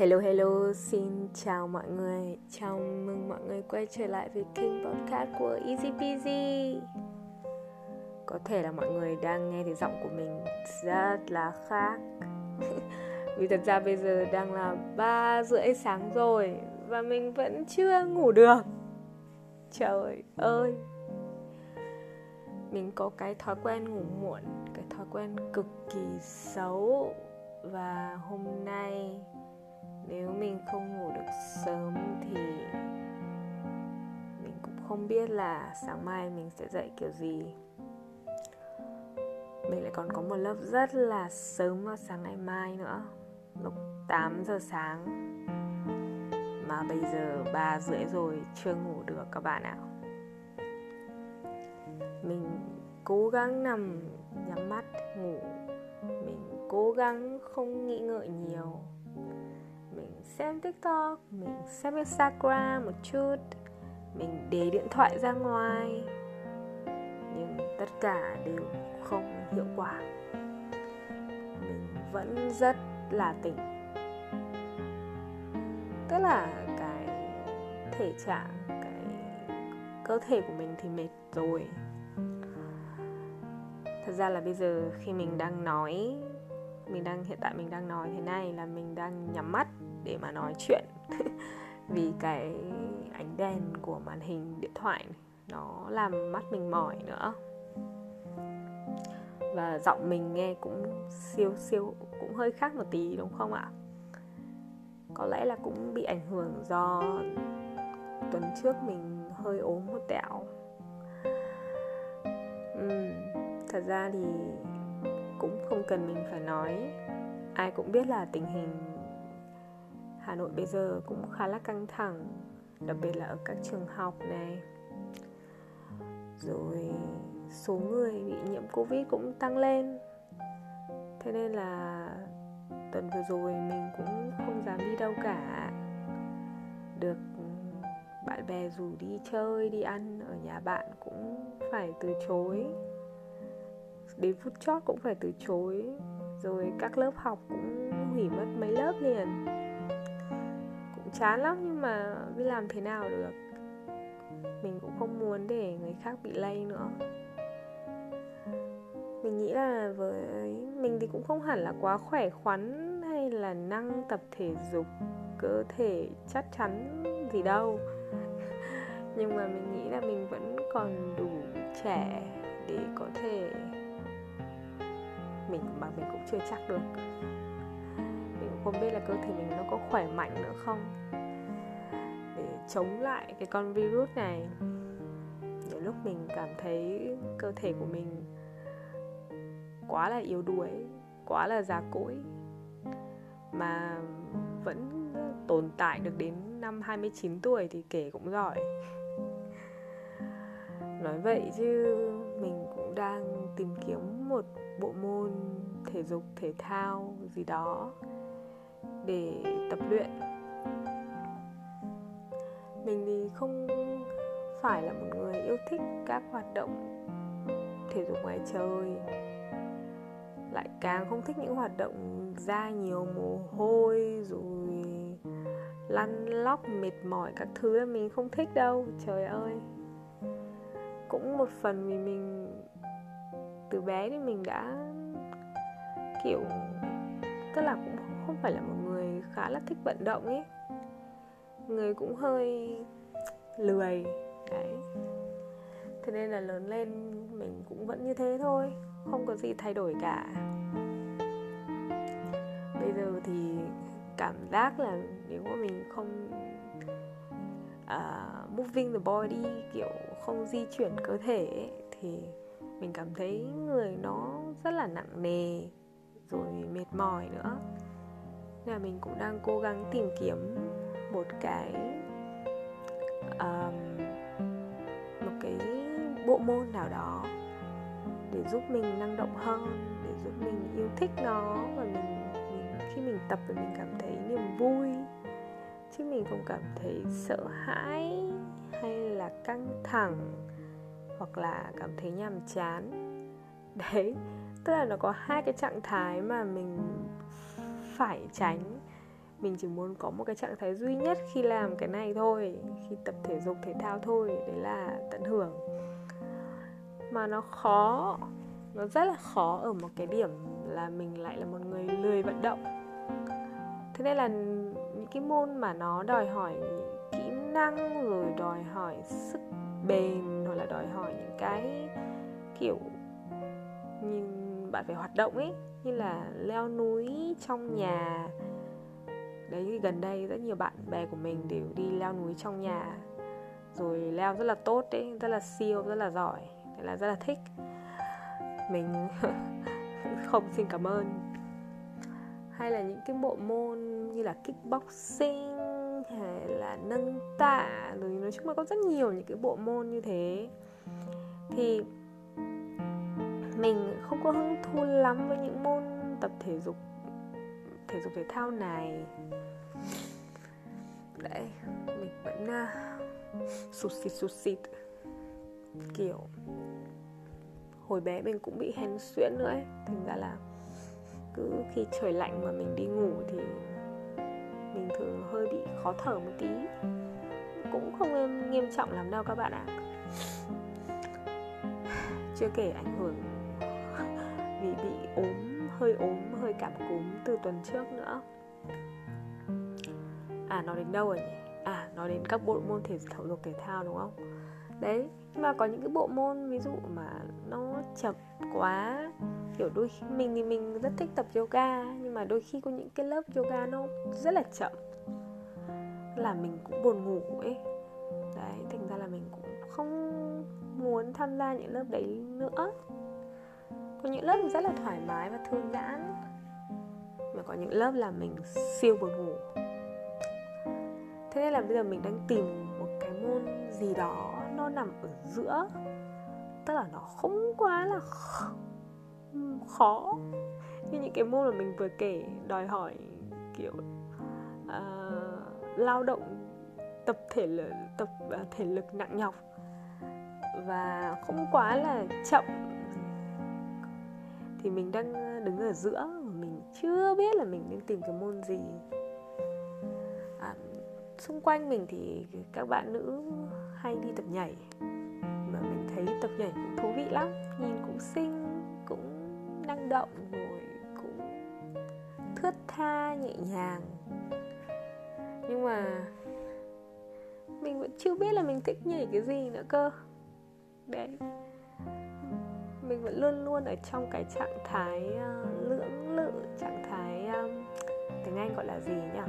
Hello hello, xin chào mọi người. Chào mừng mọi người quay trở lại với kênh podcast của Easy Peasy. Có thể là mọi người đang nghe thấy giọng của mình rất là khác. Vì thật ra bây giờ đang là 3 rưỡi sáng rồi Và mình vẫn chưa ngủ được. Trời ơi. Mình có cái thói quen ngủ muộn Cái thói quen cực kỳ xấu. Và hôm nay nếu mình không ngủ được sớm thì mình cũng không biết là sáng mai mình sẽ dậy kiểu gì. Mình lại còn có một lớp rất là sớm vào sáng ngày mai nữa, lúc 8 giờ sáng. Mà bây giờ 3 rưỡi rồi, chưa ngủ được các bạn ạ. Mình cố gắng nằm, nhắm mắt, ngủ. Mình cố gắng không nghĩ ngợi nhiều xem tiktok, mình xem instagram một chút, mình để điện thoại ra ngoài. Nhưng tất cả đều không hiệu quả. Mình vẫn rất là tỉnh. Tức là cái thể trạng, cái cơ thể của mình thì mệt rồi. Thật ra là bây giờ khi mình đang nói, mình đang, hiện tại mình đang nói thế này là mình đang nhắm mắt để mà nói chuyện. Vì cái ánh đèn của màn hình điện thoại nó làm mắt mình mỏi nữa. Và giọng mình nghe cũng siêu siêu cũng hơi khác một tí đúng không ạ? Có lẽ là cũng bị ảnh hưởng do tuần trước mình hơi ốm một tẹo. Uhm, thật ra thì cũng không cần mình phải nói. Ai cũng biết là tình hình Hà Nội bây giờ cũng khá là căng thẳng, đặc biệt là ở các trường học này. Rồi số người bị nhiễm covid cũng tăng lên. Thế nên là tuần vừa rồi mình cũng không dám đi đâu cả. Được bạn bè rủ đi chơi, đi ăn, ở nhà bạn cũng phải từ chối. Đến phút chót cũng phải từ chối. Rồi các lớp học cũng hủy mất mấy lớp liền chán lắm, nhưng mà biết làm thế nào được. Mình cũng không muốn để người khác bị lây nữa. Mình nghĩ là với, mình thì cũng không hẳn là quá khỏe khoắn hay là năng tập thể dục, cơ thể chắc chắn gì đâu. Nhưng mà mình nghĩ là mình vẫn còn đủ trẻ để có thể mình, mà mình cũng chưa chắc được. Mình cũng không biết là cơ thể mình nó có khỏe mạnh nữa không chống lại cái con virus này. Nhiều lúc mình cảm thấy cơ thể của mình quá là yếu đuối, quá là già cỗi, mà vẫn tồn tại được đến năm 29 tuổi thì kể cũng giỏi. Nói vậy chứ mình cũng đang tìm kiếm một bộ môn thể dục, thể thao gì đó để tập luyện mình thì không phải là một người yêu thích các hoạt động thể dục ngoài trời. Lại càng không thích những hoạt động ra nhiều mồ hôi rồi lăn lóc mệt mỏi các thứ mình không thích đâu, trời ơi. Cũng một phần vì mình, từ bé thì mình đã, kiểu, tức là cũng không phải là một người khá là thích vận động ấy người cũng hơi lười đấy. Thế nên là lớn lên mình cũng vẫn như thế thôi không có gì thay đổi cả. Bây giờ thì cảm giác là nếu mà mình không uh, moving the body kiểu không di chuyển cơ thể ấy, thì mình cảm thấy người nó rất là nặng nề rồi mệt mỏi nữa. Nên là mình cũng đang cố gắng tìm kiếm một cái um, một cái bộ môn nào đó để giúp mình năng động hơn để giúp mình yêu thích nó và mình, mình khi mình tập thì mình cảm thấy niềm vui. Chứ mình không cảm thấy sợ hãi hay là căng thẳng hoặc là cảm thấy nhàm chán. Đấy tức là nó có hai cái trạng thái mà mình phải tránh mình chỉ muốn có một cái trạng thái duy nhất khi làm cái này thôi, khi tập thể dục, thể thao thôi, đấy là tận hưởng. Mà nó khó, nó rất là khó ở một cái điểm là mình lại là một người lười vận động. Thế nên là những cái môn mà nó đòi hỏi kỹ năng, rồi đòi hỏi sức bền, hoặc là đòi hỏi những cái kiểu nhìn bạn phải hoạt động ấy, như là leo núi trong nhà đấy thì gần đây rất nhiều bạn bè của mình đều đi leo núi trong nhà. Rồi leo rất là tốt đấy, rất là siêu, rất là giỏi, thế là rất là thích. Mình không xin cảm ơn. Hay là những cái bộ môn như là kickboxing hay là nâng tạ, rồi nói chung là có rất nhiều những cái bộ môn như thế. Thì mình không có hứng thú lắm với những môn tập thể dục thể dục thể thao này. Đấy mình vẫn uh, sụt xịt sụt xịt. Kiểu hồi bé mình cũng bị hen suyễn nữa ấy. Thành ra là cứ khi trời lạnh mà mình đi ngủ thì mình thường hơi bị khó thở một tí. Cũng không nghiêm trọng lắm đâu các bạn ạ. Chưa kể ảnh hưởng vì bị ốm hơi ốm, hơi cảm cúm từ tuần trước nữa. À nói đến đâu rồi nhỉ? À nói đến các bộ môn thể dục thể thao, đúng không? Đấy, nhưng mà có những cái bộ môn, ví dụ mà nó chậm quá, kiểu đôi khi mình thì mình rất thích tập yoga, nhưng mà đôi khi có những cái lớp yoga nó rất là chậm. Là mình cũng buồn ngủ ấy. Đấy, thành ra là mình cũng không muốn tham gia những lớp đấy nữa có những lớp rất là thoải mái và thư giãn. Mà có những lớp là mình siêu buồn ngủ. Thế nên là bây giờ mình đang tìm một cái môn gì đó nó nằm ở giữa. Tức là nó không quá là khó. Như những cái môn mà mình vừa kể đòi hỏi kiểu uh, lao động tập thể lực tập uh, thể lực nặng nhọc. Và không quá là chậm thì mình đang ờ, đứng ở giữa và mình chưa biết là mình nên tìm cái môn gì. À, xung quanh mình thì các bạn nữ hay đi tập nhảy mà mình thấy tập nhảy cũng thú vị lắm nhìn cũng xinh cũng năng động rồi cũng thướt tha nhẹ nhàng. Nhưng mà mình vẫn chưa biết là mình thích nhảy cái gì nữa cơ. Đấy mình vẫn luôn luôn ở trong cái trạng thái uh, lưỡng lự trạng thái um, tiếng anh gọi là gì nhỉ?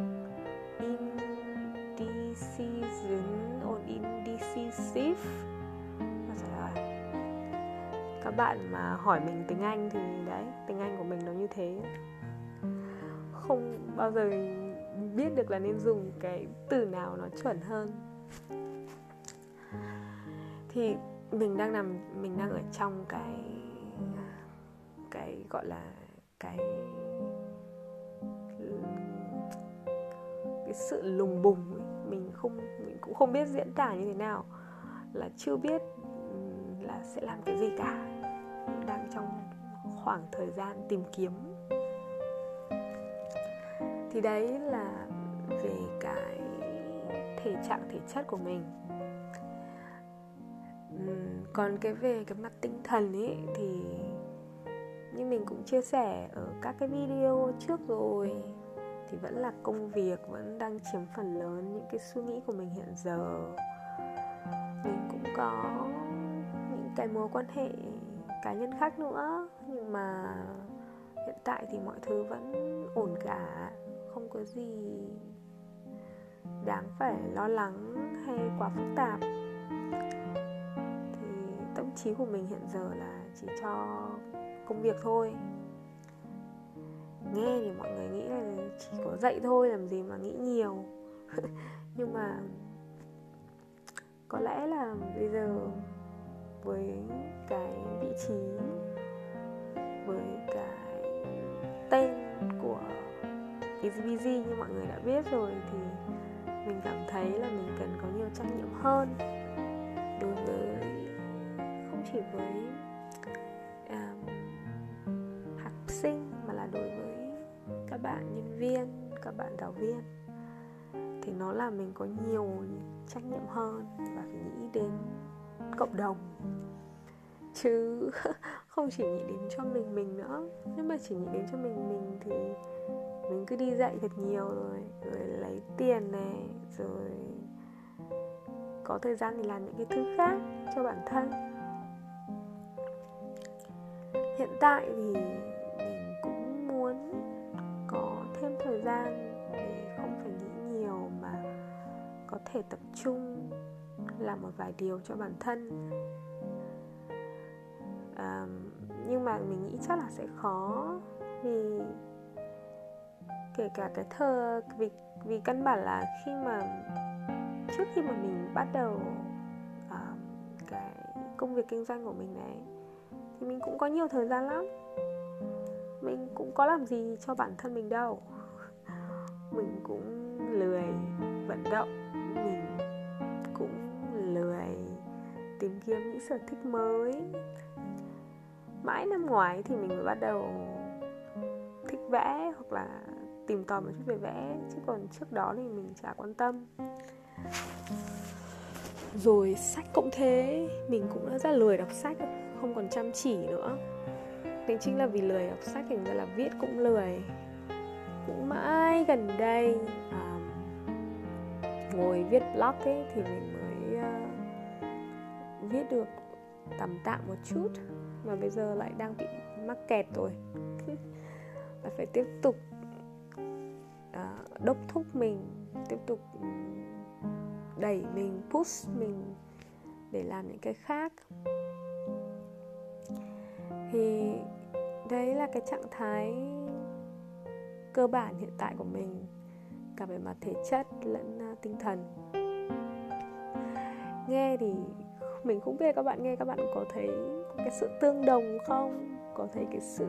Indecision or indecisive. Các bạn mà hỏi mình tiếng anh thì đấy tiếng anh của mình nó như thế. Không bao giờ biết được là nên dùng cái từ nào nó chuẩn hơn. Thì mình đang nằm, mình đang ở trong cái cái gọi là cái cái sự lùng bùng ấy. mình không, mình cũng không biết diễn tả như thế nào, là chưa biết là sẽ làm cái gì cả. Đang trong khoảng thời gian tìm kiếm. Thì đấy là về cái thể trạng, thể chất của mình còn cái về cái mặt tinh thần ấy thì như mình cũng chia sẻ ở các cái video trước rồi, thì vẫn là công việc, vẫn đang chiếm phần lớn những cái suy nghĩ của mình hiện giờ. Mình cũng có những cái mối quan hệ cá nhân khác nữa, nhưng mà hiện tại thì mọi thứ vẫn ổn cả. Không có gì đáng phải lo lắng hay quá phức tạp tâm trí của mình hiện giờ là chỉ cho công việc thôi. Nghe thì mọi người nghĩ là chỉ có dạy thôi, làm gì mà nghĩ nhiều. Nhưng mà có lẽ là bây giờ với cái vị trí, với cái tên của EasyBusy như mọi người đã biết rồi thì mình cảm thấy là mình cần có nhiều trách nhiệm hơn chỉ với um, học sinh mà là đối với các bạn nhân viên các bạn giáo viên. Thì nó làm mình có nhiều trách nhiệm hơn và phải nghĩ đến cộng đồng. Chứ không chỉ nghĩ đến cho mình mình nữa. Nhưng mà chỉ nghĩ đến cho mình mình thì mình cứ đi dạy thật nhiều rồi rồi lấy tiền này rồi có thời gian thì làm những cái thứ khác cho bản thân hiện tại thì mình cũng muốn có thêm thời gian để không phải nghĩ nhiều mà có thể tập trung làm một vài điều cho bản thân. À, nhưng mà mình nghĩ chắc là sẽ khó vì kể cả cái thơ vì vì căn bản là khi mà trước khi mà mình bắt đầu uh, cái công việc kinh doanh của mình này thì mình cũng có nhiều thời gian lắm. Mình cũng có làm gì cho bản thân mình đâu. Mình cũng lười vận động, mình cũng lười tìm kiếm những sở thích mới. Mãi năm ngoái thì mình mới bắt đầu thích vẽ hoặc là tìm tòi một chút về vẽ, chứ còn trước đó thì mình chả quan tâm. Rồi sách cũng thế, mình cũng đã rất lười đọc sách không còn chăm chỉ nữa. Nên chính là vì lười đọc sách thành ra là viết cũng lười cũng mãi gần đây à, ngồi viết blog ấy thì mình mới uh, viết được tầm tạm một chút mà bây giờ lại đang bị mắc kẹt rồi. Là phải tiếp tục uh, đốc thúc mình tiếp tục đẩy mình push mình để làm những cái khác thì đấy là cái trạng thái cơ bản hiện tại của mình cả về mặt thể chất lẫn à, tinh thần. Nghe thì mình cũng biết các bạn nghe các bạn có thấy cái sự tương đồng không? Có thấy cái sự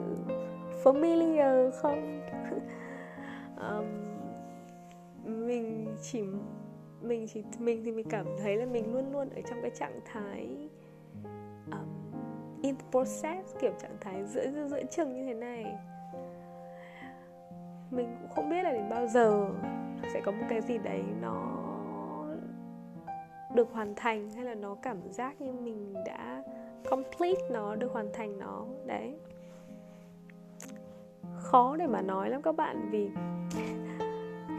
familiar không? Um, mình chỉ mình chỉ mình thì mình cảm thấy là mình luôn luôn ở trong cái trạng thái in process, kiểu trạng thái giữa giữa giữa chừng như thế này. Mình cũng không biết là đến bao giờ sẽ có một cái gì đấy nó được hoàn thành, hay là nó cảm giác như mình đã complete nó, được hoàn thành nó. Đấy. Khó để mà nói lắm các bạn, vì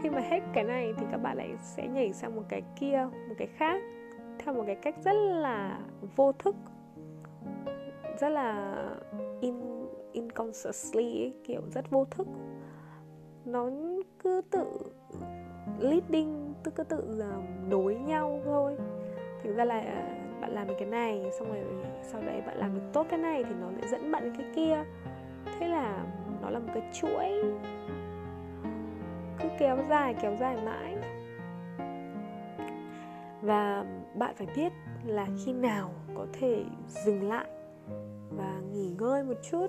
khi mà hết cái này thì các bạn lại sẽ nhảy sang một cái kia, một cái khác, theo một cái cách rất là vô thức rất là in inconsciously ấy, kiểu rất vô thức. Nó cứ tự leading tức cứ tự uh, nối nhau thôi. Thực ra là uh, bạn làm cái này xong rồi sau đấy bạn làm được tốt cái này thì nó lại dẫn bạn đến cái kia. Thế là nó là một cái chuỗi. Cứ kéo dài kéo dài mãi. Và bạn phải biết là khi nào có thể dừng lại và nghỉ ngơi một chút.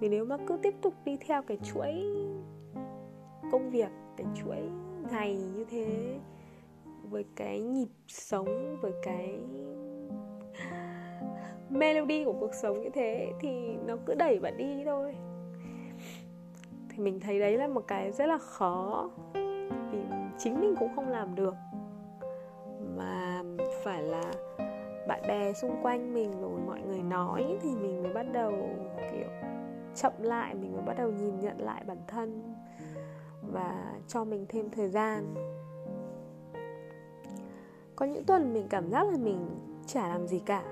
Vì nếu mà cứ tiếp tục đi theo cái chuỗi công việc cái chuỗi ngày như thế với cái nhịp sống với cái melody của cuộc sống như thế thì nó cứ đẩy bạn đi thôi. Thì mình thấy đấy là một cái rất là khó vì chính mình cũng không làm được. Mà phải là bạn bè xung quanh mình rồi mọi người nói thì mình mới bắt đầu, kiểu, chậm lại, mình mới bắt đầu nhìn nhận lại bản thân và cho mình thêm thời gian. Có những tuần mình cảm giác là mình chả làm gì cả.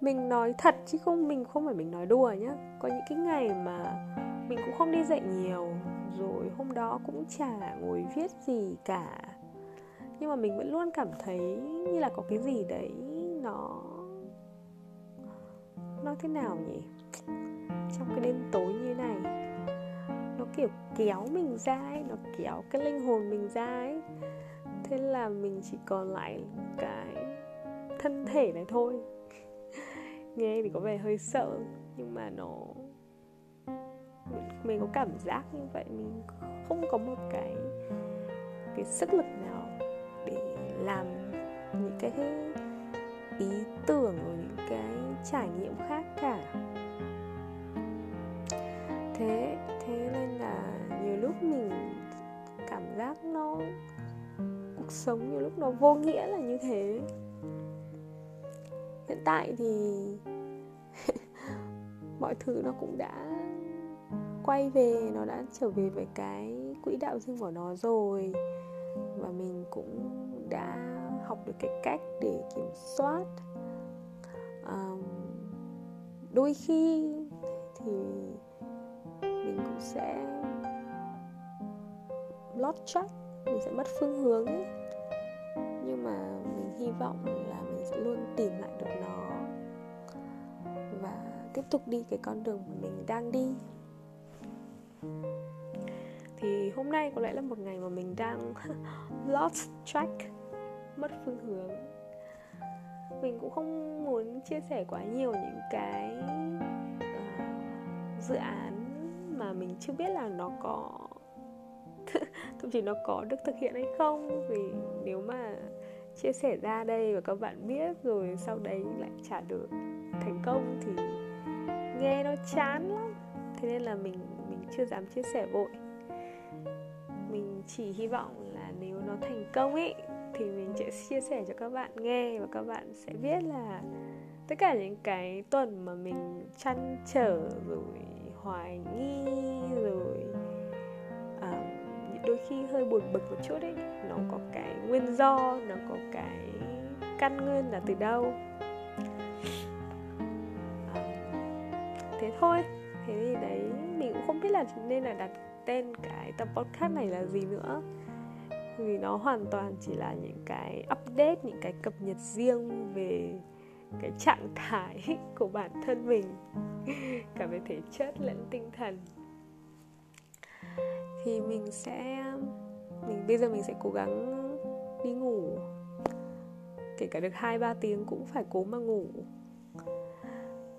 Mình nói thật chứ không, mình không phải mình nói đùa nhá. Có những cái ngày mà mình cũng không đi dạy nhiều, rồi hôm đó cũng chả ngồi viết gì cả nhưng mà mình vẫn luôn cảm thấy như là có cái gì đấy nó nó thế nào nhỉ? Trong cái đêm tối như này. Nó kiểu kéo mình ra ấy, nó kéo cái linh hồn mình ra ấy. Thế là mình chỉ còn lại cái thân thể này thôi. Nghe thì có vẻ hơi sợ, nhưng mà nó, mình có cảm giác như vậy, mình không có một cái cái sức lực nào làm những cái ý tưởng, những cái trải nghiệm khác cả. Thế thế nên là nhiều lúc mình cảm giác nó, cuộc sống nhiều lúc nó vô nghĩa là như thế. Hiện tại thì mọi thứ nó cũng đã quay về, nó đã trở về với cái quỹ đạo riêng của nó rồi. Và mình cũng đã học được cái cách để kiểm soát. À, đôi khi thì mình cũng sẽ lost track mình sẽ mất phương hướng ấy. Nhưng mà mình hy vọng là mình sẽ luôn tìm lại được nó và tiếp tục đi cái con đường mà mình đang đi. Thì hôm nay có lẽ là một ngày mà mình đang lost track mất phương hướng. Mình cũng không muốn chia sẻ quá nhiều những cái uh, dự án mà mình chưa biết là nó có thậm chí nó có được thực hiện hay không. Vì nếu mà chia sẻ ra đây và các bạn biết rồi sau đấy lại trả được thành công thì nghe nó chán lắm. Thế nên là mình mình chưa dám chia sẻ vội. Mình chỉ hy vọng là nếu nó thành công ấy thì mình sẽ chia sẻ cho các bạn nghe và các bạn sẽ biết là tất cả những cái tuần mà mình chăn trở rồi hoài nghi rồi à, đôi khi hơi buồn bực một chút ấy nó có cái nguyên do nó có cái căn nguyên là từ đâu? À, thế thôi. Thế thì đấy mình cũng không biết là nên là đặt tên cái tập podcast này là gì nữa vì nó hoàn toàn chỉ là những cái update, những cái cập nhật riêng về cái trạng thái của bản thân mình. Cả về thể chất lẫn tinh thần. Thì mình sẽ, mình, bây giờ mình sẽ cố gắng đi ngủ. Kể cả được hai, ba tiếng cũng phải cố mà ngủ.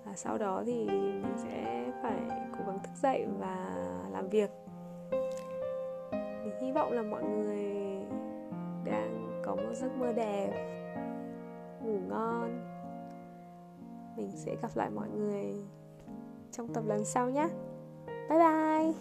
Và sau đó thì mình sẽ phải cố gắng thức dậy và làm việc. Mình hy vọng là mọi người một giấc mơ đẹp, ngủ ngon. Mình sẽ gặp lại mọi người trong tập lần sau nhé. Bye bye!